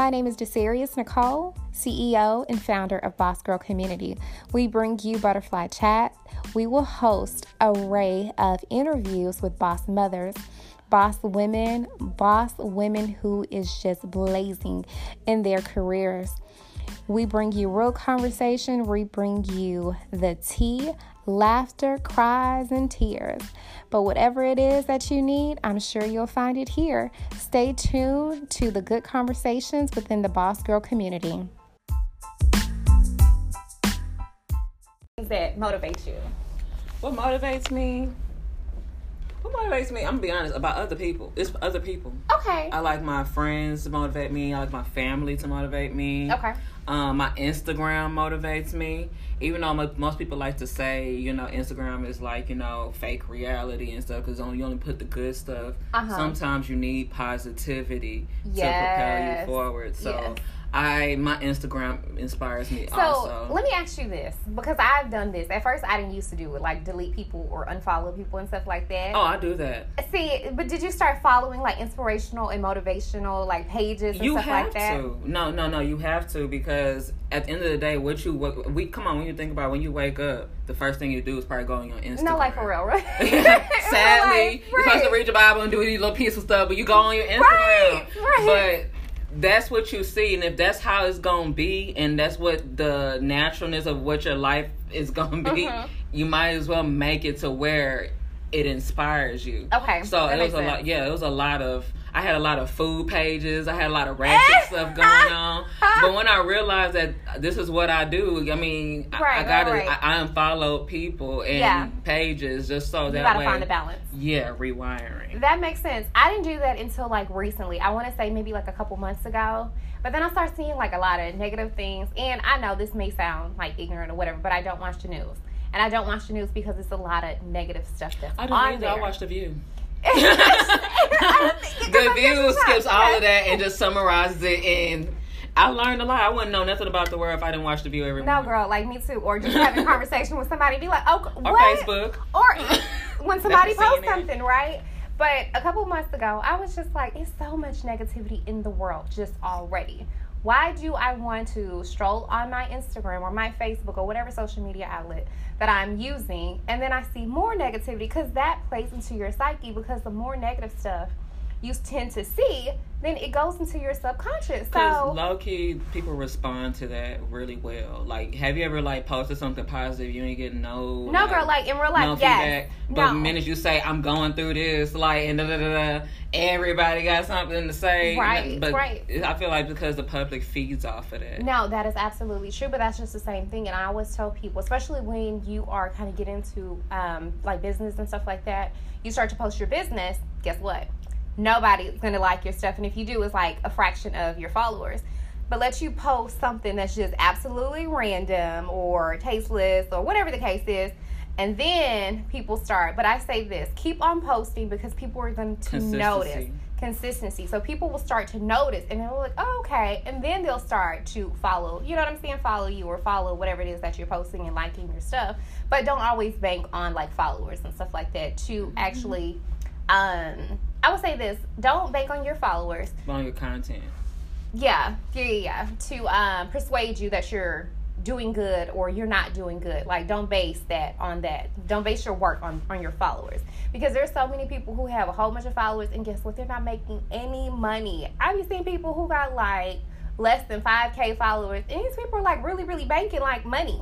My name is Desarius Nicole, CEO and founder of Boss Girl Community. We bring you Butterfly Chat. We will host a array of interviews with boss mothers, boss women, boss women who is just blazing in their careers. We bring you real conversation, we bring you the tea, laughter, cries, and tears. But whatever it is that you need, I'm sure you'll find it here. Stay tuned to the good conversations within the Boss Girl community. That motivates you. What motivates me? What motivates me? I'm gonna be honest about other people. It's other people. Okay. I like my friends to motivate me. I like my family to motivate me. Okay. Um, my Instagram motivates me. Even though most people like to say, you know, Instagram is like, you know, fake reality and stuff because only you only put the good stuff. Uh-huh. Sometimes you need positivity Yes. to propel you forward. So Yes. I, my Instagram inspires me So also. let me ask you this because I've done this. At first, I didn't used to do it, like delete people or unfollow people and stuff like that. oh, I do that. See, but did you start following like inspirational and motivational like pages and you stuff have like that? to no no no you have to because at the end of the day what you what we come on when you think about when you wake up the first thing you do is probably go on your instagram No, like for real, right? sadly Like, you're supposed to read your bible and do these little peaceful stuff but you go on your instagram Right, right. but that's what you see and if that's how it's gonna be and that's what the naturalness of what your life is gonna be Mhm. you might as well make it to where it inspires you Okay, so that it was a lot yeah it was a lot of i had a lot of food pages i had a lot of ratchet eh? stuff going on but when i realized that this is what i do i mean I- Right, i, gotta right, right. I, I unfollowed people and Yeah. pages just so You that gotta way find the balance. yeah rewiring That makes sense. I didn't do that until like recently. I want to say maybe like a couple months ago. But then I started seeing like a lot of negative things. And I know this may sound like ignorant or whatever, but I don't watch the news. And I don't watch the news because it's a lot of negative stuff that's i don't on either there. i watched the view I the view skips all of that and just summarizes it and i learned a lot. I wouldn't know nothing about the world if i didn't watch the view every No, morning. girl, like me too. Or just having a conversation with somebody, be like, oh, or what? facebook. Or when somebody posts something, right? But a couple months ago, I was just like, it's so much negativity in the world just already. Why do I want to stroll on my Instagram or my Facebook or whatever social media outlet that I'm using and then I see more negativity? Because that plays into your psyche because the more negative stuff you tend to see, then it goes into your subconscious. So low key, people respond to that really well. Like, have you ever like posted something positive? You ain't getting no. no, girl, like in real life, no yes. feedback. But No. the minute you say I'm going through this, like, and da da da da, everybody got something to say. Right, But right. I feel like because the public feeds off of that. No, that is absolutely true, but that's just the same thing. And I always tell people, especially when you are kind of get into um, like business and stuff like that, you start to post your business. Guess what? Nobody's gonna like your stuff, and if you do, it's like a fraction of your followers. But let you post something that's just absolutely random or tasteless or whatever the case is, and then people start. But I say this: keep on posting because people are going to notice consistency. So people will start to notice and they'll like, oh, okay. And then they'll start to follow, you know what I'm saying? Follow you or follow whatever it is that you're posting and liking your stuff. But don't always bank on like followers and stuff like that to mm-hmm. actually, um, I would say this don't bank on your followers. On your content. Yeah, yeah, yeah, yeah. To um, persuade you that you're doing good or you're not doing good. Like, don't base that on that. Don't base your work on, on your followers. Because there's so many people who have a whole bunch of followers, and guess what? They're not making any money. I've been seeing people who got like less than 5K followers, and these people are like really, really banking like money.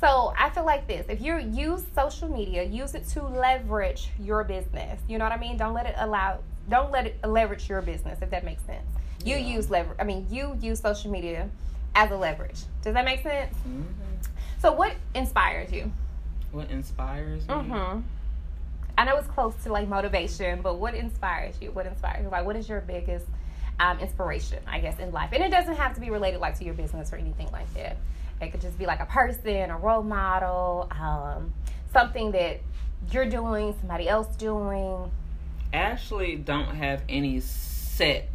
So I feel like this: if you use social media, use it to leverage your business. You know what I mean? Don't let it allow. Don't let it leverage your business. If that makes sense. You Yeah. use leverage. I mean, you use social media as a leverage. Does that make sense? hmm So, what inspires you? What inspires me? Mm-hmm. I know it's close to like motivation, but what inspires you? What inspires you? Like, what is your biggest um, inspiration, I guess, in life? And it doesn't have to be related like to your business or anything like that. It could just be like a person, a role model, um, something that you're doing, somebody else doing. Actually, don't have any set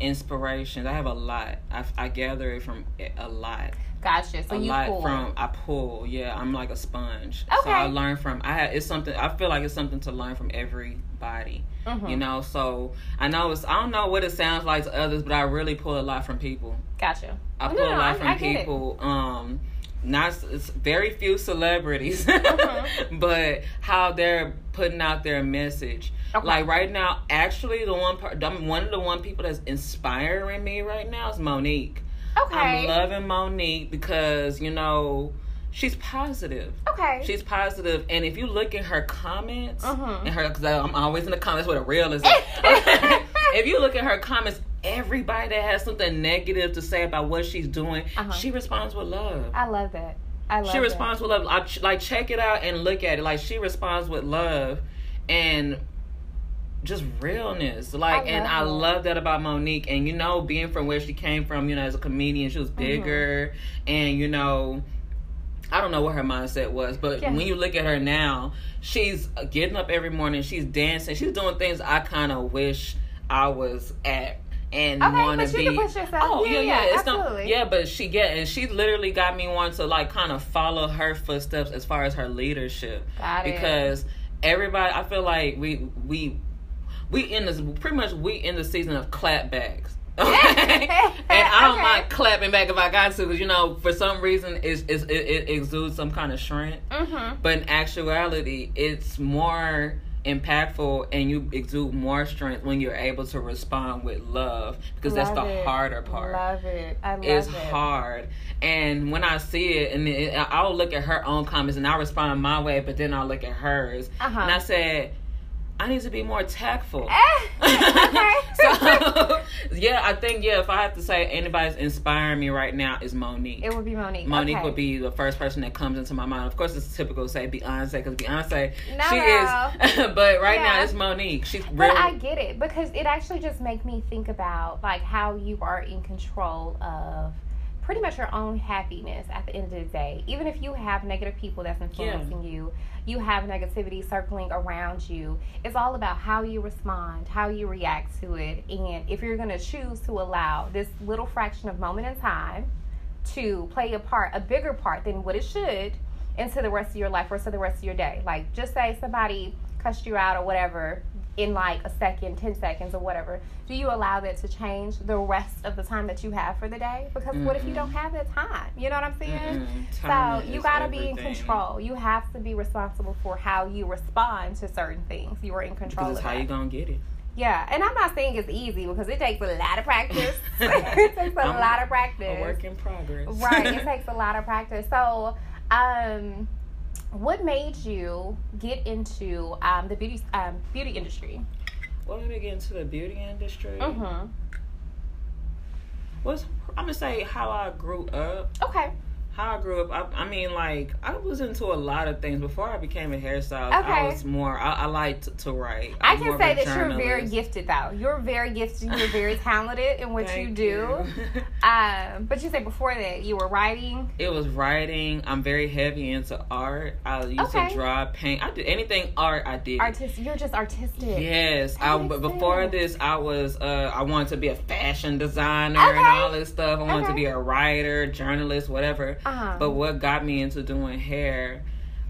inspirations. I have a lot. I, I gather it from a lot. Gotcha. So a you lot pull. from I pull. Yeah, I'm like a sponge. Okay. So. I learn from. I have, it's something. I feel like it's something to learn from everybody. Mhm. You know. So I know it's. I don't know what it sounds like to others, but I really pull a lot from people. Gotcha. I pull no, a lot I- from I get it. people. Um, not it's very few celebrities, Mhm. but how they're putting out their message. Okay. Like right now, actually, the one part, one of the one people that's inspiring me right now is Mo'Nique. Okay. I'm loving Mo'Nique because you know she's positive. okay. She's positive, and if you look at her comments, Mhm. and her, because I'm always in the comments with a real is. if you look at her comments, everybody that has something negative to say about what she's doing, Uh-huh. she responds with love. I love that. I love She that. responds with love. I, like check it out and look at it. Like she responds with love and just realness. Like I and I love that about Mo'Nique. And you know, being from where she came from, you know, as a comedian, she was Mm-hmm. bigger and you know. I don't know what her mindset was, but Yeah. when you look at her now, she's getting up every morning. She's dancing. She's doing things I kind of wish I was at and Okay, want to be. can push yourself. Oh Yeah, yeah, yeah. It's not- absolutely. yeah, but she get and she literally got me wanting to like kind of follow her footsteps as far as her leadership Got it. because everybody. I feel like we we we in this pretty much we in the season of clapbacks. Okay? and I don't Okay. mind clapping back if I got to, because you know, for some reason, it's, it's, it, it exudes some kind of strength. Mm-hmm. But in actuality, it's more impactful and you exude more strength when you're able to respond with love because that's the it. harder part. Love it. I love It's it. It's hard, and when I see it, and it, I'll look at her own comments and I'll respond my way, but then I'll look at hers, Uh-huh. and I said, I need to be more tactful. Eh, okay. so yeah, I think yeah, if I have to say anybody's inspiring me right now is Mo'Nique. It would be Mo'Nique. Mo'Nique okay. would be the first person that comes into my mind. Of course, it's typical to say Beyonce because Beyonce, No, she is. but right now, it's Mo'Nique. She's But real. I get it because it actually just makes me think about like how you are in control of pretty much your own happiness at the end of the day. Even if you have negative people that's influencing you, you have negativity circling around you. It's all about how you respond, how you react to it, and if you're going to choose to allow this little fraction of moment in time to play a part, a bigger part than what it should, into the rest of your life or to the rest of your day. Like, just say somebody cussed you out or whatever in like a second, 10 seconds or whatever. Do you allow that to change the rest of the time that you have for the day? Because what if you don't have that time? You know what I'm saying? So you gotta be in control. You have to be responsible for how you respond to certain things. You are in control Because of it's how that. you gonna get it. Yeah, and I'm not saying it's easy because it takes a lot of practice. it takes a I'm lot of practice. A work in progress. Right, it takes a lot of practice. So, um, what made you get into um, the beauty um, beauty industry? Well, let me get into the beauty industry. Mm-hmm. What's I'm gonna say how I grew up. Okay. How I grew up. I, I mean, like I was into a lot of things before I became a hairstylist. Okay. I was more. I, I liked to write. I can say that you're very gifted, though. You're very gifted. You're very talented in what you do. you. Um, but you said before that you were writing. It was writing. I'm very heavy into art. I used Okay. to draw, paint. I did anything art. I did. Artist. You're just artistic. Yes, That I, but before sense. this, I was uh, I wanted to be a fashion designer Okay. and all this stuff. I wanted to be a writer, journalist, whatever. Uh-huh. But what got me into doing hair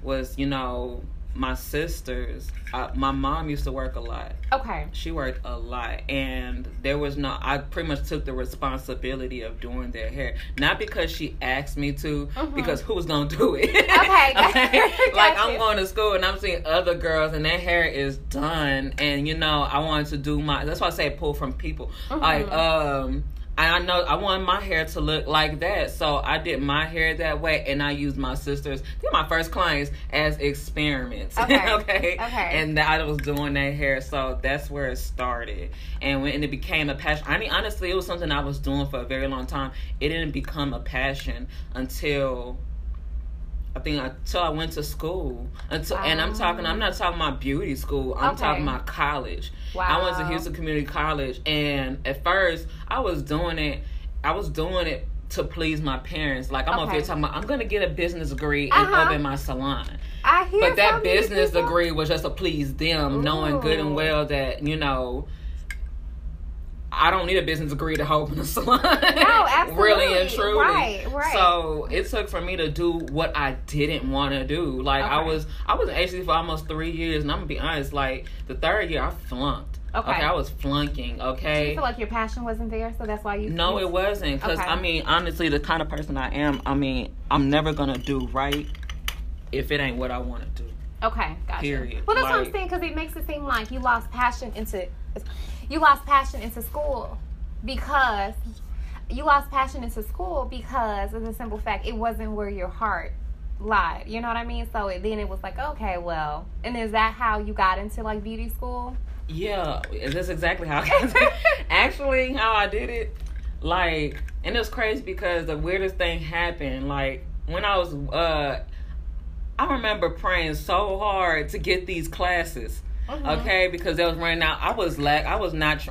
was, you know, my sisters. Uh, my mom used to work a lot. Okay. She worked a lot, and there was no. I pretty much took the responsibility of doing their hair, not because she asked me to, Mhm. because who's gonna do it? Okay, like got I'm going to school and I'm seeing other girls, and their hair is done, and you know I wanted to do my. That's why I say pull from people. Mhm. Like um. I know I wanted my hair to look like that, so I did my hair that way, and I used my sisters, they're my first clients, as experiments. Okay. okay. Okay. And I was doing that hair, so that's where it started. And when and it became a passion, I mean, honestly, it was something I was doing for a very long time. It didn't become a passion until I think until I went to school. Until and I'm talking, I'm not talking about beauty school. I'm Okay. talking about college. Wow. I went to Houston Community College, and at first I was doing it. I was doing it to please my parents. Like I'm Okay. here talking about, I'm gonna get a business degree Uh-huh. and open my salon. I hear. But that some of these business people- degree was just to please them, knowing good and well that you know I don't need a business degree to open a salon. No, absolutely. really and truly. Right, right. So it took for me to do what I didn't want to do. Like I was, I was in HC for almost three years, and I'm gonna be honest. Like the third year, I flunked. Okay. okay I was flunking. Do Okay. you feel like your passion wasn't there, so that's why you? No, it wasn't. Because, Okay. I mean, honestly, the kind of person I am, I mean, I'm never going to do right if it ain't what I want to do. Okay, gotcha. Period. Well, that's what I'm saying because it makes it seem like you lost passion into you lost passion into school because you lost passion into school because of the simple fact it wasn't where your heart lied. You know what I mean? So it, then it was like, okay, well, and is that how you got into like beauty school? Yeah, that's exactly how I Actually, how I did it, like, and it was crazy because the weirdest thing happened. Like, when I was, uh, I remember praying so hard to get these classes. Mhm. okay because they was running out i was lack i was not tr-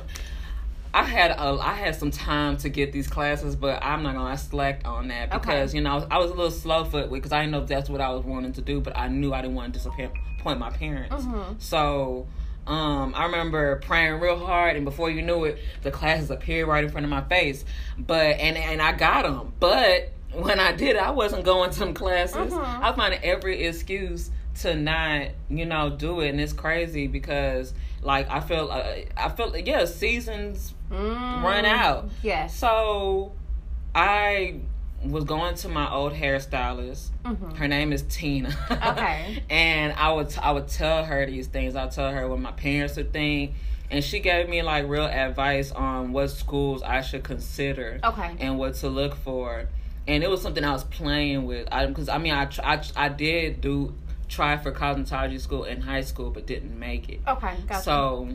i had a i had some time to get these classes but i'm not gonna I slacked on that Okay. because you know I was, I was a little slow foot because i didn't know if that's what i was wanting to do but i knew i didn't want to disappoint my parents Mhm. so um, I remember praying real hard, and before you knew it, the classes appeared right in front of my face. But and and I got them. But when I did, I wasn't going to them classes. Mhm. I finding every excuse to not, you know, do it, and it's crazy because, like, I feel, uh, I feel, yeah, seasons Mm. run out. Yes. So I was going to my old hairstylist. Mhm. Her name is Tina. Okay. and I would I would tell her these things. I tell her what my parents would think, and she gave me like real advice on what schools I should consider Okay. and what to look for. And it was something I was playing with. I because I mean I, I I did do try for cosmetology school in high school, but didn't make it. Okay. Gotcha. So,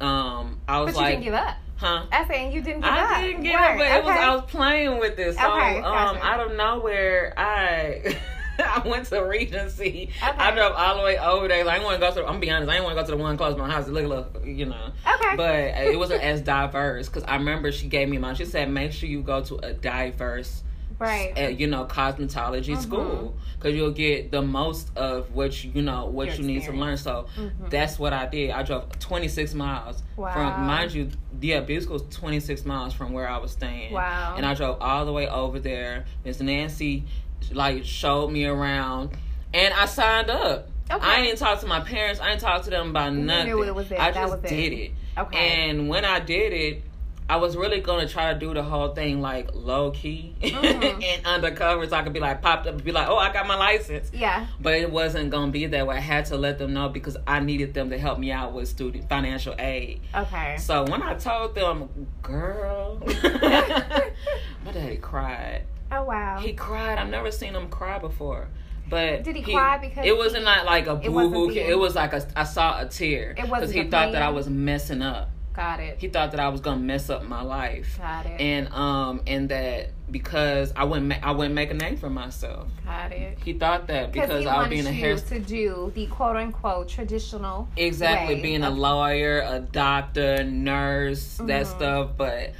um, I was but you like, didn't give up. huh? I saying you didn't give up. I didn't get Right, it, but it was. I was playing with this. So Okay, um, out of nowhere, I I went to Regency. I drove all the way over there. Like, I didn't want to go to. I'm gonna be honest. I didn't want to go to the one close to my house. It looked a you know. Okay. But it wasn't as diverse because I remember she gave me mine. She said, make sure you go to a diverse, right. uh, you know, cosmetology Mhm. school because you'll get the most of what you, you know what Your you need to learn. So Mhm. that's what I did. I drove 26 miles Wow. from, mind you, yeah, beauty school is 26 miles from where I was staying. Wow. And I drove all the way over there. Miss Nancy, like, showed me around, and I signed up. Okay. I didn't talk to my parents. I didn't talk to them about nothing. knew it was it. I just was it. did it. Okay. And when I did it, I was really gonna try to do the whole thing like low key Mhm. and undercover, so I could be like popped up and be like, "Oh, I got my license." yeah. But it wasn't gonna be that way. I had to let them know because I needed them to help me out with student financial aid. Okay. So when I told them, "Girl," my daddy cried. Oh wow. He cried. I've never seen him cry before. But Did he cry because it wasn't not like a boo hoo? It was like a I saw a tear It wasn't he thought that I was messing up. Got it. He thought that I was gonna mess up my life, Got it. and um and that because I wouldn't ma- I wouldn't make a name for myself. Got it. He thought that Because I was being a hair to do the quote unquote traditional. exactly being a lawyer, a doctor, nurse, that Mhm. stuff. But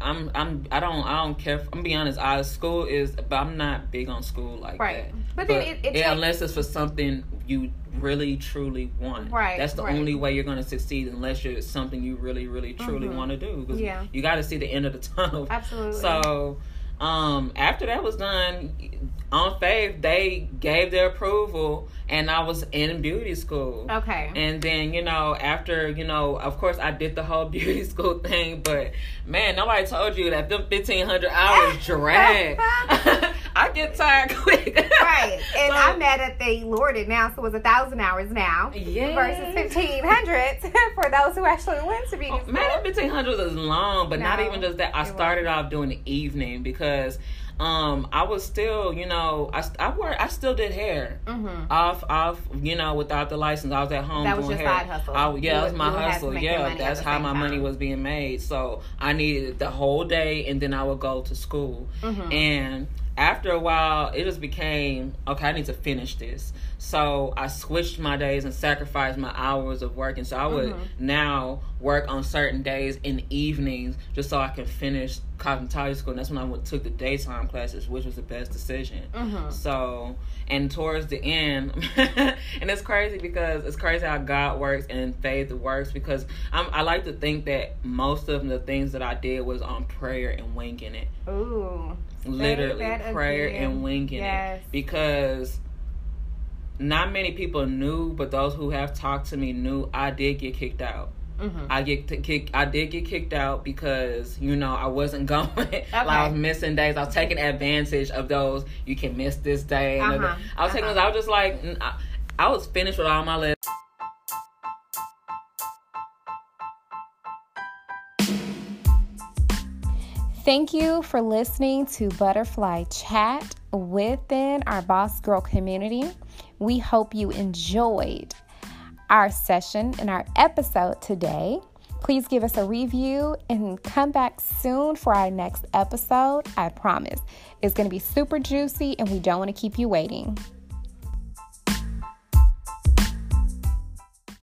I'm I'm I don't I don't care. I'm be honest. I school is, but I'm not big on school like Right. that. But then it- it takes- unless it's for something you really truly want. Right, That's the right. only way you're gonna succeed unless you're something you really really truly Mhm. want to do. Yeah. You got to see the end of the tunnel. Absolutely. So, um, after that was done, on faith they gave their approval, and I was in beauty school. Okay. And then, you know, after, you know, of course I did the whole beauty school thing, but man, nobody told you that them 1500 hours drag. Get tired quick. right. And I'm mad that they lowered it now, so it was a thousand hours now Yeah. versus fifteen hundred for those who actually went to beauty Oh, school. man, fifteen hundred is long, but not even just that. I started off doing the evening because um I was still, you know, I I work, I still did hair. Mm-hmm. Off, off, you know, without the license, I was at home. That was doing your hair. side hustle. I, You yeah, that was my you would have to hustle. Yeah, that's how my money was being made. So I needed the whole day, and then I would go to school. Mm-hmm. And after a while, it just became okay. I need to finish this. So I switched my days and sacrificed my hours of working. So I would mm-hmm. now work on certain days in evenings just so I can finish cosmetology school. And that's when I went, took the daytime classes, which was the best decision. Mm-hmm. So, and towards the end, and it's crazy because it's crazy how God works and faith works because I'm, I like to think that most of the things that I did was on prayer and winking it. Ooh literally prayer again. and winging yes. it because not many people knew, but those who have talked to me knew I did get kicked out. Mm-hmm. I get to kick. I did get kicked out because you know I wasn't going. okay. like I was missing days. I was taking advantage of those. You can miss this day. Uh-huh. I was uh-huh. taking. I was just like I, I was finished with all my list. Thank you for listening to Butterfly Chat within our Boss Girl community. We hope you enjoyed our session and our episode today. Please give us a review and come back soon for our next episode. I promise it's going to be super juicy and we don't want to keep you waiting.